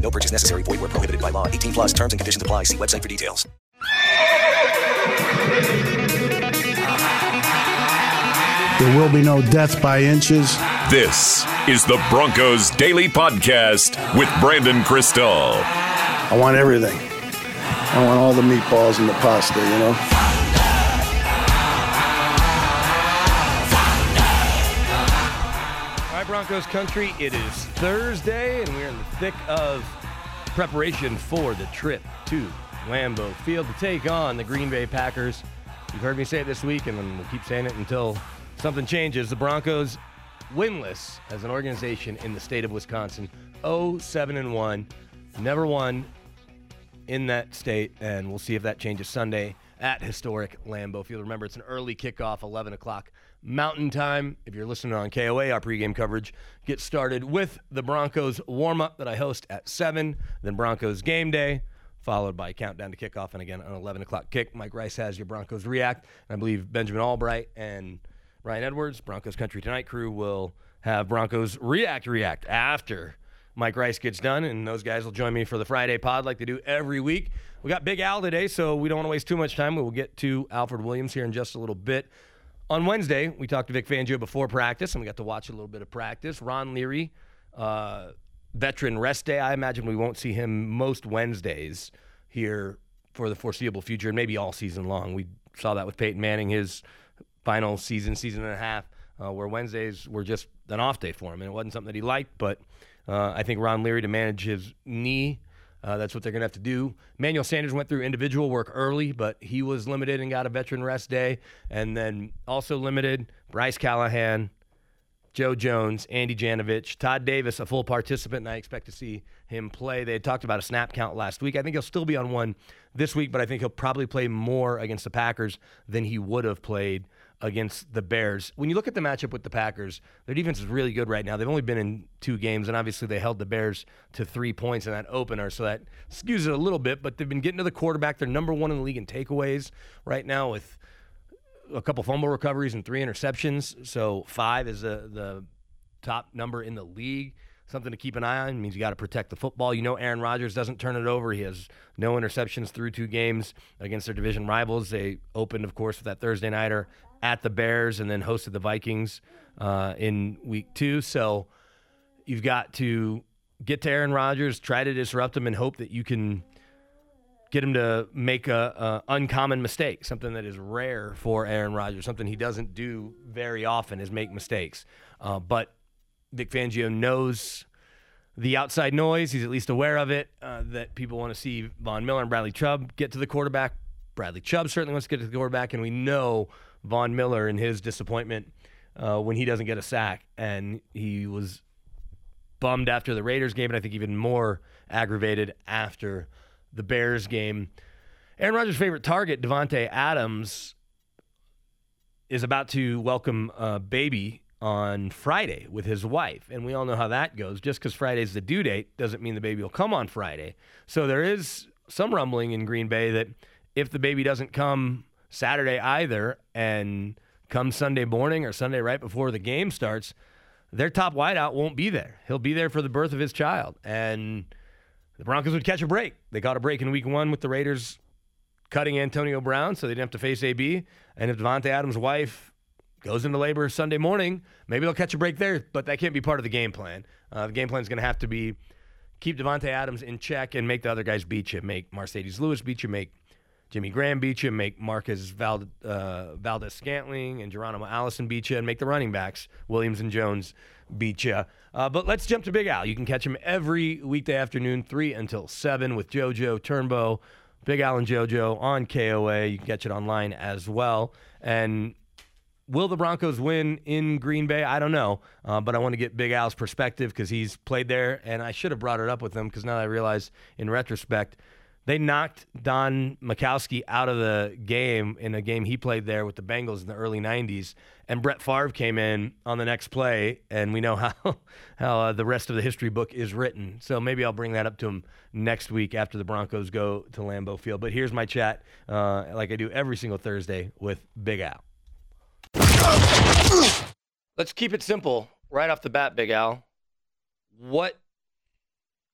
No purchase necessary. Void where prohibited by law. 18 plus terms and conditions apply. See website for details. There will be no death by inches. This is the Broncos Daily Podcast with Brandon Krisztal. I want everything. I want all the meatballs and the pasta, you know? Broncos country, it is Thursday, and we're in the thick of preparation for the trip to Lambeau Field to take on the Green Bay Packers. You've heard me say it this week, and we'll keep saying it until something changes. The Broncos winless as an organization in the state of Wisconsin, 0 7 and 1, never won in that state, and we'll see if that changes Sunday at historic Lambeau Field. Remember, it's an early kickoff, 11 o'clock Mountain Time. If you're listening on KOA, our pregame coverage gets started with the Broncos warm up that I host at 7, then Broncos game day, followed by countdown to kickoff, and again, an 11 o'clock kick. Mike Rice has your Broncos react, and I believe Benjamin Albright and Ryan Edwards, Broncos Country Tonight crew, will have Broncos react react after Mike Rice gets done, and those guys will join me for the Friday pod like they do every week. We got Big Al today, so we don't want to waste too much time. We will get to Alfred Williams here in just a little bit. On Wednesday, we talked to Vic Fangio before practice, and we got to watch a little bit of practice. Ron Leary, uh, veteran rest day. I imagine we won't see him most Wednesdays here for the foreseeable future, and maybe all season long. We saw that with Peyton Manning, his final season, season and a half, uh, where Wednesdays were just an off day for him, and it wasn't something that he liked. But uh, I think Ron Leary to manage his knee. Uh, that's what they're going to have to do. Manuel Sanders went through individual work early, but he was limited and got a veteran rest day. And then also limited Bryce Callahan, Joe Jones, Andy Janovich, Todd Davis, a full participant, and I expect to see him play. They talked about a snap count last week. I think he'll still be on one this week, but I think he'll probably play more against the Packers than he would have played against the Bears. When you look at the matchup with the Packers, their defense is really good right now. They've only been in two games, and obviously they held the Bears to three points in that opener, so that skews it a little bit. But they've been getting to the quarterback. They're number one in the league in takeaways right now with a couple fumble recoveries and three interceptions. So five is the the top number in the league. Something to keep an eye on. It means you got to protect the football. You know, Aaron Rodgers doesn't turn it over. He has no interceptions through two games against their division rivals. They opened, of course, with that Thursday nighter at the Bears and then hosted the Vikings uh, in week two. So you've got to get to Aaron Rodgers, try to disrupt him, and hope that you can get him to make a, a, uncommon mistake, something that is rare for Aaron Rodgers, something he doesn't do very often is make mistakes. Uh, but Vic Fangio knows the outside noise. He's at least aware of it. Uh, that people want to see Von Miller and Bradley Chubb get to the quarterback. Bradley Chubb certainly wants to get to the quarterback, and we know Von Miller and his disappointment uh, when he doesn't get a sack, and he was bummed after the Raiders game, and I think even more aggravated after the Bears game. Aaron Rodgers' favorite target, Davante Adams, is about to welcome a baby on Friday with his wife. And we all know how that goes. Just because Friday's the due date doesn't mean the baby will come on Friday. So there is some rumbling in Green Bay that if the baby doesn't come Saturday either and come Sunday morning or Sunday right before the game starts, their top wideout won't be there. He'll be there for the birth of his child. And the Broncos would catch a break. They got a break in week one with the Raiders cutting Antonio Brown, so they didn't have to face AB. And if Davante Adams' wife goes into labor Sunday morning, maybe they'll catch a break there, but that can't be part of the game plan. Uh, the game plan is going to have to be keep Davante Adams in check and make the other guys beat you. Make Marcedes Lewis beat you. Make Jimmy Graham beat you. Make Marquez Vald- uh, Valdes Scantling and Geronimo Allison beat you. And make the running backs, Williams and Jones, beat you. Uh, but let's jump to Big Al. You can catch him every weekday afternoon, 3 until 7 with JoJo Turnbow. Big Al and JoJo on KOA. You can catch it online as well. And will the Broncos win in Green Bay? I don't know. Uh, but I want to get Big Al's perspective because he's played there. And I should have brought it up with him because now I realize in retrospect, They knocked Don Majkowski out of the game in a game he played there with the Bengals in the early 90s. And Brett Favre came in on the next play, and we know how, how uh, the rest of the history book is written. So maybe I'll bring that up to him next week after the Broncos go to Lambeau Field. But here's my chat, uh, like I do every single Thursday with Big Al. Let's keep it simple right off the bat, Big Al. What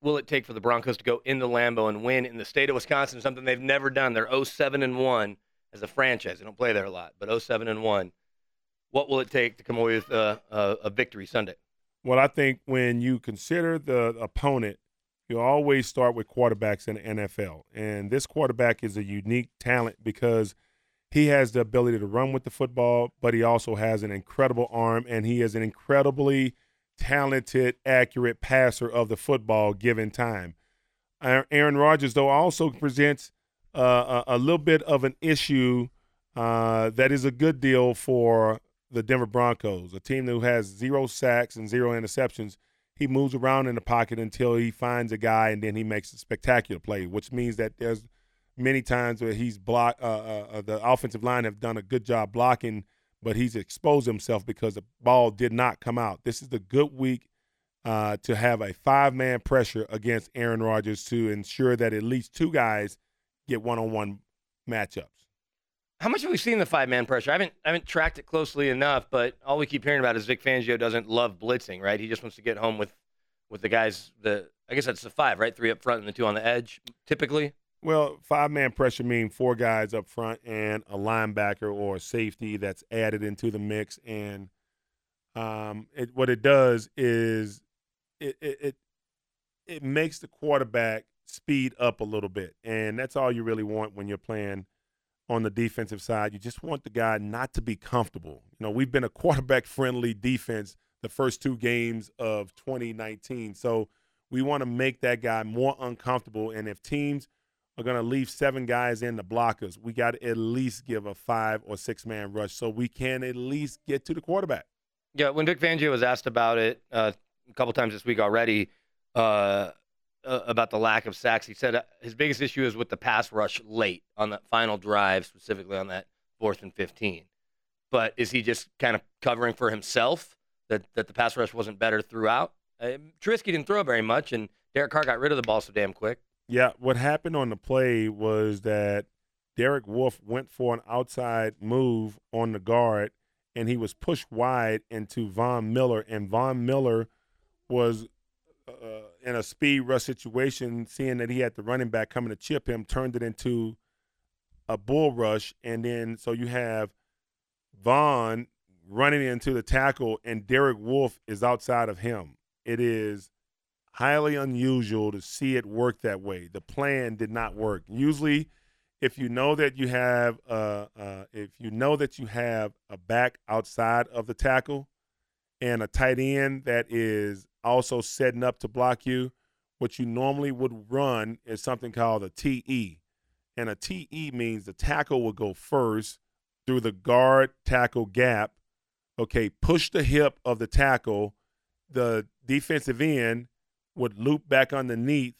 will it take for the Broncos to go into Lambeau and win in the state of Wisconsin? Something they've never done. They're 07 and 1 as a franchise. They don't play there a lot, but 07 and 1. What will it take to come away with a, a, a victory Sunday? Well, I think when you consider the opponent, you always start with quarterbacks in the NFL. And this quarterback is a unique talent because he has the ability to run with the football, but he also has an incredible arm and he is an incredibly talented, accurate passer of the football given time. Aaron Rodgers, though, also presents uh, a, little bit of an issue uh, that is a good deal for the Denver Broncos, a team who has zero sacks and zero interceptions. He moves around in the pocket until he finds a guy, and then he makes a spectacular play, which means that there's many times where he's blocked. Uh, uh, uh, the offensive line have done a good job blocking but he's exposed himself because the ball did not come out. This is the good week uh, to have a five man pressure against Aaron Rodgers to ensure that at least two guys get one on one matchups. How much have we seen the five man pressure? I haven't I haven't tracked it closely enough, but all we keep hearing about is Vic Fangio doesn't love blitzing, right? He just wants to get home with with the guys. The I guess that's the five, right? Three up front and the two on the edge, typically. Well, five man pressure means four guys up front and a linebacker or a safety that's added into the mix. And um, it, what it does is it, it, it it makes the quarterback speed up a little bit, and that's all you really want when you're playing on the defensive side. You just want the guy not to be comfortable. You know, we've been a quarterback friendly defense the first two games of 2019, so we want to make that guy more uncomfortable. And if teams are going to leave seven guys in the blockers. We got to at least give a five or six man rush so we can at least get to the quarterback. Yeah, when Vic Fangio was asked about it uh, a couple times this week already, uh, uh, about the lack of sacks, he said uh, his biggest issue is with the pass rush late on that final drive, specifically on that fourth and 15. But is he just kind of covering for himself that, that the pass rush wasn't better throughout? Uh, didn't throw very much, and Derek Carr got rid of the ball so damn quick. Yeah, what happened on the play was that Derek Wolfe went for an outside move on the guard, and he was pushed wide into Von Miller, and Von Miller was uh, in a speed rush situation, seeing that he had the running back coming to chip him, turned it into a bull rush, and then so you have Von running into the tackle, and Derek Wolfe is outside of him. It is highly unusual to see it work that way. The plan did not work. Usually, if you know that you have uh, uh, if you know that you have a back outside of the tackle and a tight end that is also setting up to block you, what you normally would run is something called a TE. And a TE means the tackle will go first through the guard tackle gap. Okay, push the hip of the tackle. The defensive end would loop back underneath,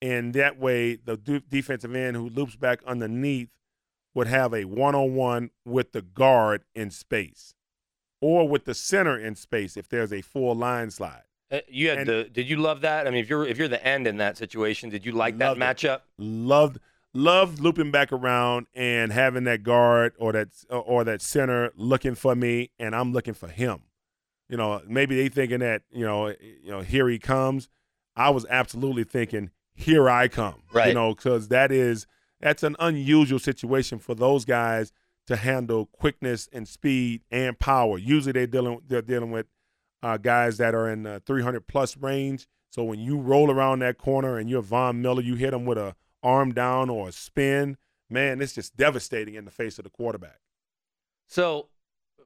and that way the defensive end who loops back underneath would have a one-on-one with the guard in space, or with the center in space if there's a full line slide. Uh, you had and the. Did you love that? I mean, if you're if you're the end in that situation, did you like that matchup? It. Loved loved looping back around and having that guard or that or that center looking for me, and I'm looking for him. You know, maybe they thinking that you know, you know, here he comes. I was absolutely thinking, here I come. Right. You know, because that is that's an unusual situation for those guys to handle quickness and speed and power. Usually they're dealing they're dealing with uh, guys that are in the 300 plus range. So when you roll around that corner and you're Von Miller, you hit them with a arm down or a spin. Man, it's just devastating in the face of the quarterback. So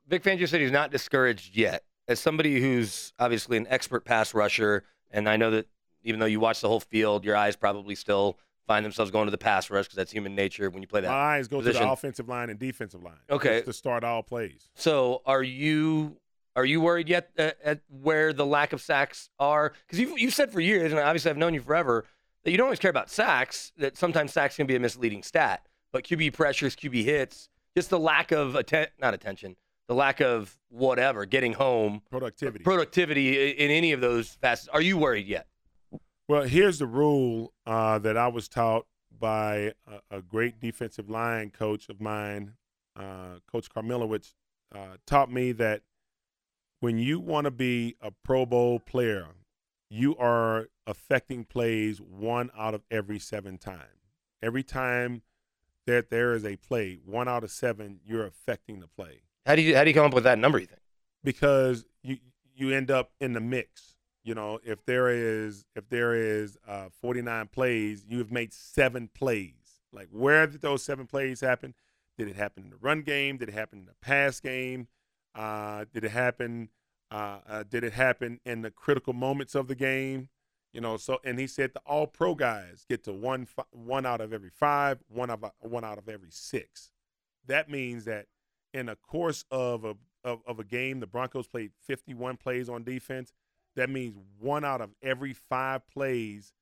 Vic Fangio said he's not discouraged yet. As somebody who's obviously an expert pass rusher, and I know that even though you watch the whole field, your eyes probably still find themselves going to the pass rush because that's human nature when you play that. My eyes go position. to the offensive line and defensive line. Okay, to start all plays. So are you are you worried yet at, at where the lack of sacks are? Because you've you've said for years, and obviously I've known you forever that you don't always care about sacks. That sometimes sacks can be a misleading stat, but QB pressures, QB hits, just the lack of atten- not attention, the lack of whatever getting home Productivity. productivity in any of those facets. Are you worried yet? Well, here's the rule uh, that I was taught by a, a great defensive line coach of mine, uh, Coach Carmilowicz, uh, taught me that when you want to be a Pro Bowl player, you are affecting plays one out of every seven times. Every time that there is a play, one out of seven, you're affecting the play How do you how do you come up with that number? You think? because you you end up in the mix. You know, if there is if there is uh, 49 plays, you have made seven plays. Like where did those seven plays happen? Did it happen in the run game? Did it happen in the pass game? Uh, did it happen? Uh, uh, did it happen in the critical moments of the game? You know, so and he said the All Pro guys get to one one out of every five, one of one out of every six. That means that in the course of a of, of a game, the Broncos played 51 plays on defense. That means one out of every five plays,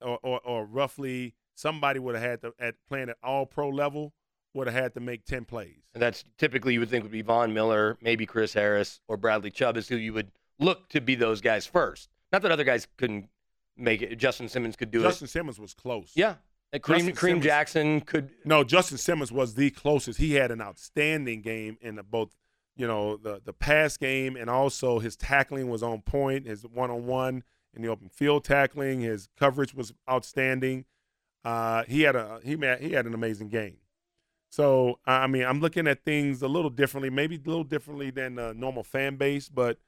or, or, or roughly somebody would have had to at playing at all pro level would have had to make 10 plays. And that's typically you would think would be Von Miller, maybe Chris Harris or Bradley Chubb is who you would look to be those guys first. Not that other guys couldn't make it. Justin Simmons could do it. Justin Simmons was close. Yeah. Kareem, Justin Kareem Jackson could. No, Justin Simmons was the closest. He had an outstanding game in the both, you know, the the pass game and also his tackling was on point. His one on one in the open field tackling, his coverage was outstanding. Uh, he had a he had, he had an amazing game. So I mean, I'm looking at things a little differently, maybe a little differently than the normal fan base, but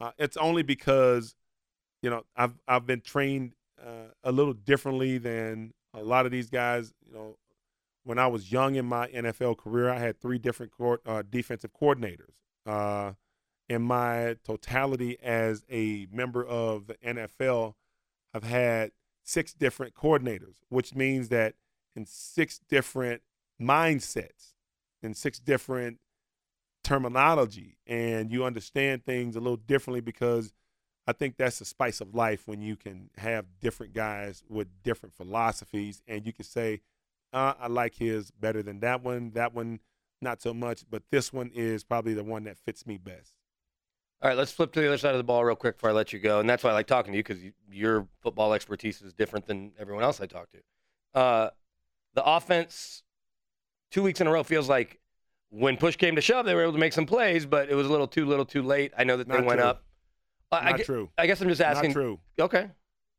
uh, it's only because you know I've I've been trained uh, a little differently than a lot of these guys. You know, when I was young in my NFL career, I had three different court, uh, defensive coordinators. Uh, in my totality as a member of the NFL, I've had six different coordinators, which means that in six different mindsets, in six different terminology, and you understand things a little differently because I think that's the spice of life when you can have different guys with different philosophies, and you can say, uh, "I like his better than that one. That one, not so much, but this one is probably the one that fits me best." All right, let's flip to the other side of the ball real quick before I let you go. And that's why I like talking to you because you, your football expertise is different than everyone else I talk to. Uh, the offense, two weeks in a row, feels like when push came to shove, they were able to make some plays, but it was a little too little, too late. I know that they Not went true. up. I- I Not true. I guess I'm just asking. Not true. Okay,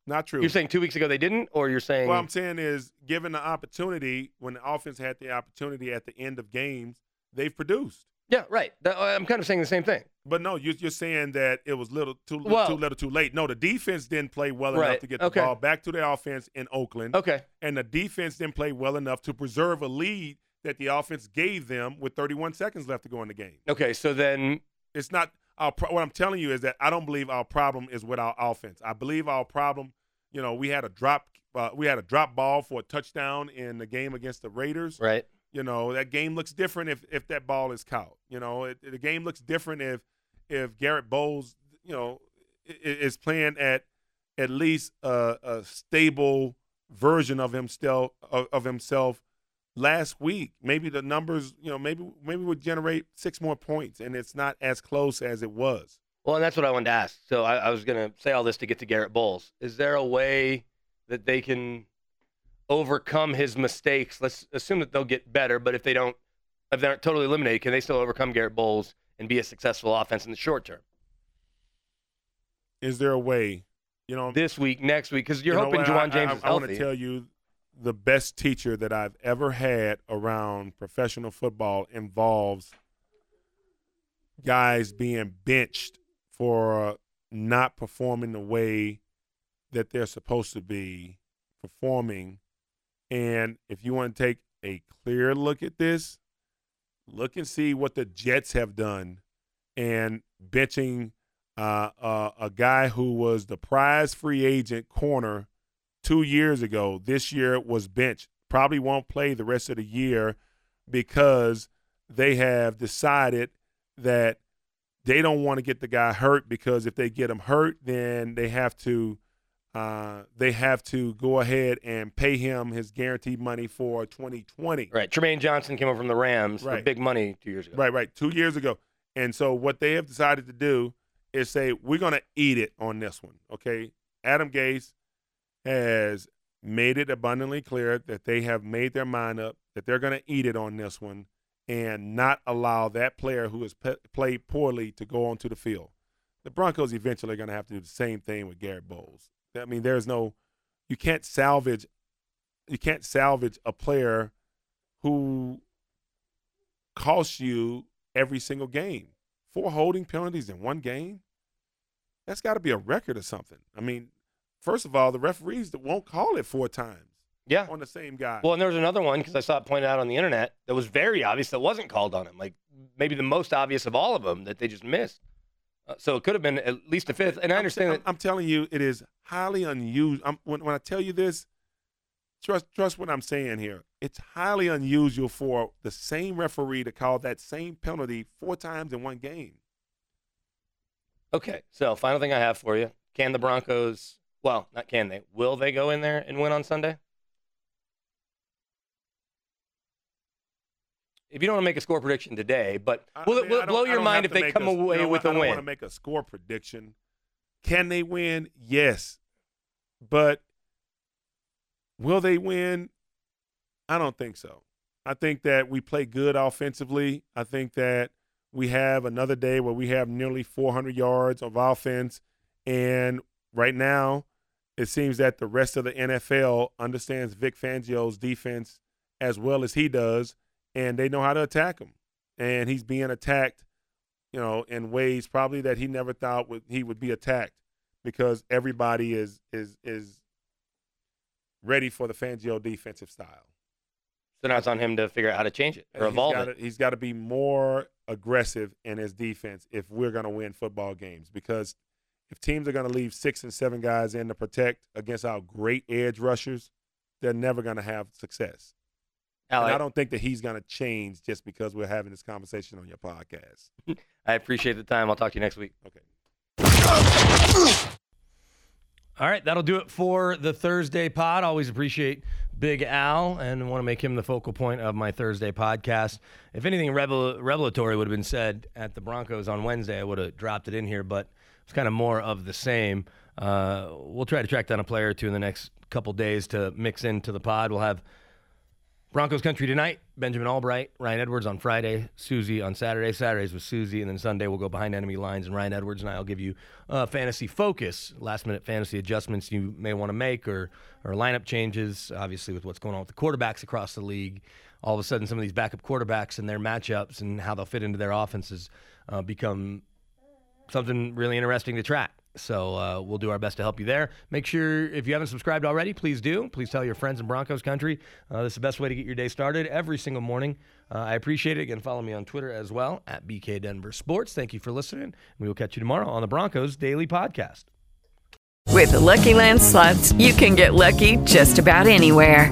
Not true. you're saying two weeks ago they didn't, or you're saying What I'm saying is, given the opportunity, when the offense had the opportunity at the end of games, they've produced. yeah, right. That- uh, I'm kind of saying the same thing. But no, you're, you're saying that it was little too Well- too little too late. No, the defense didn't play well Right. enough to get the Okay. ball back to the offense in Oakland, Okay, and the defense didn't play well enough to preserve a lead that the offense gave them with 31 seconds left to go in the game. okay. So then, It's not our. Pro- what I'm telling you is that I don't believe our problem is with our offense. I believe our problem. You know, we had a drop. Uh, we had a drop ball for a touchdown in the game against the Raiders. right? You know that game looks different if if that ball is caught. You know it, the game looks different if if Garett Bolles you know is playing at at least a, a stable version of himself of, of himself last week. Maybe the numbers you know maybe maybe would generate six more points and it's not as close as it was. Well, and that's what I wanted to ask. So I, I was going to say all this to get to Garett Bolles. Is there a way that they can overcome his mistakes? Let's assume that they'll get better, but if they don't, if they're totally eliminated, can they still overcome Garett Bolles and be a successful offense in the short term? Is there a way? You know This week, next week, because you're You hoping what? Ja'Wuan I- James I, is I, want healthy. to tell you the best teacher that I've ever had around professional football involves guys being benched for not performing the way that they're supposed to be performing. And if you want to take a clear look at this, look and see what the Jets have done and benching uh, uh, a guy who was the prize free agent corner two years ago. This year was benched. Probably won't play the rest of the year because they have decided that they don't want to get the guy hurt because if they get him hurt, then they have to uh, they have to go ahead and pay him his guaranteed money for 2020. Right. Trumaine Johnson came over from the Rams for big money two years ago. Right, right. Two years ago. And so what they have decided to do is say, we're going to eat it on this one. Okay. Adam Gase has made it abundantly clear that they have made their mind up that they're going to eat it on this one and not allow that player who has pe- played poorly to go onto the field. The Broncos eventually are going to have to do the same thing with Garett Bolles. I mean, there's no, you can't salvage, you can't salvage a player who costs you every single game. Four holding penalties in one game. That's got to be a record or something. I mean, first of all, the referees won't call it four times Yeah. on the same guy. Well, and there was another one because I saw it pointed out on the internet that was very obvious that wasn't called on him. Like maybe the most obvious of all of them that they just missed. Uh, so it could have been at least a fifth. And I understand I'm, that. I'm telling you, it is highly unusual. I'm, when, when I tell you this, trust trust what I'm saying here. It's highly unusual for the same referee to call that same penalty four times in one game. Okay. So final thing I have for you: Can the Broncos? Well, not can they? Will they go in there and win on Sunday? If you don't want to make a score prediction today, but will I mean, will it don't- blow your mind if they come a- away with a I don't want to make a score prediction. Can they win? Yes, but will they win? I don't think so. I think that we play good offensively. I think that we have another day where we have nearly 400 yards of offense, and right now, it seems that the rest of the NFL understands Vic Fangio's defense as well as he does, and they know how to attack him. And he's being attacked, you know, in ways probably that he never thought would he would be attacked because everybody is is is ready for the Fangio defensive style. So now it's on him to figure out how to change it or evolve he's it. gotta, He's got to be more aggressive in his defense if we're going to win football games. Because if teams are going to leave six and seven guys in to protect against our great edge rushers, they're never going to have success. Al, and I, I don't think that he's going to change just because we're having this conversation on your podcast. I appreciate the time. I'll talk to you next week. Okay. All right, that'll do it for the Thursday pod. Always appreciate Big Al and want to make him the focal point of my Thursday podcast. If anything revel- revelatory would have been said at the Broncos on Wednesday, I would have dropped it in here, but it's kind of more of the same. Uh, we'll try to track down a player or two in the next couple days to mix into the pod. We'll have Broncos country tonight. Benjamin Albright, Ryan Edwards on Friday, Susie on Saturday. Saturdays with Susie, and then Sunday we'll go behind enemy lines, and Ryan Edwards and I will give you uh, fantasy focus, last minute fantasy adjustments you may want to make, or or lineup changes. Obviously, with what's going on with the quarterbacks across the league, all of a sudden some of these backup quarterbacks and their matchups and how they'll fit into their offenses uh, become something really interesting to track. So uh, we'll do our best to help you there. Make sure if you haven't subscribed already, please do. Please tell your friends in Broncos country. Uh, this is the best way to get your day started every single morning. Uh, I appreciate it. Again, follow me on Twitter as well at BK Denver Sports. Thank you for listening. We will catch you tomorrow on the Broncos Daily Podcast. With the Lucky Land slots, you can get lucky just about anywhere.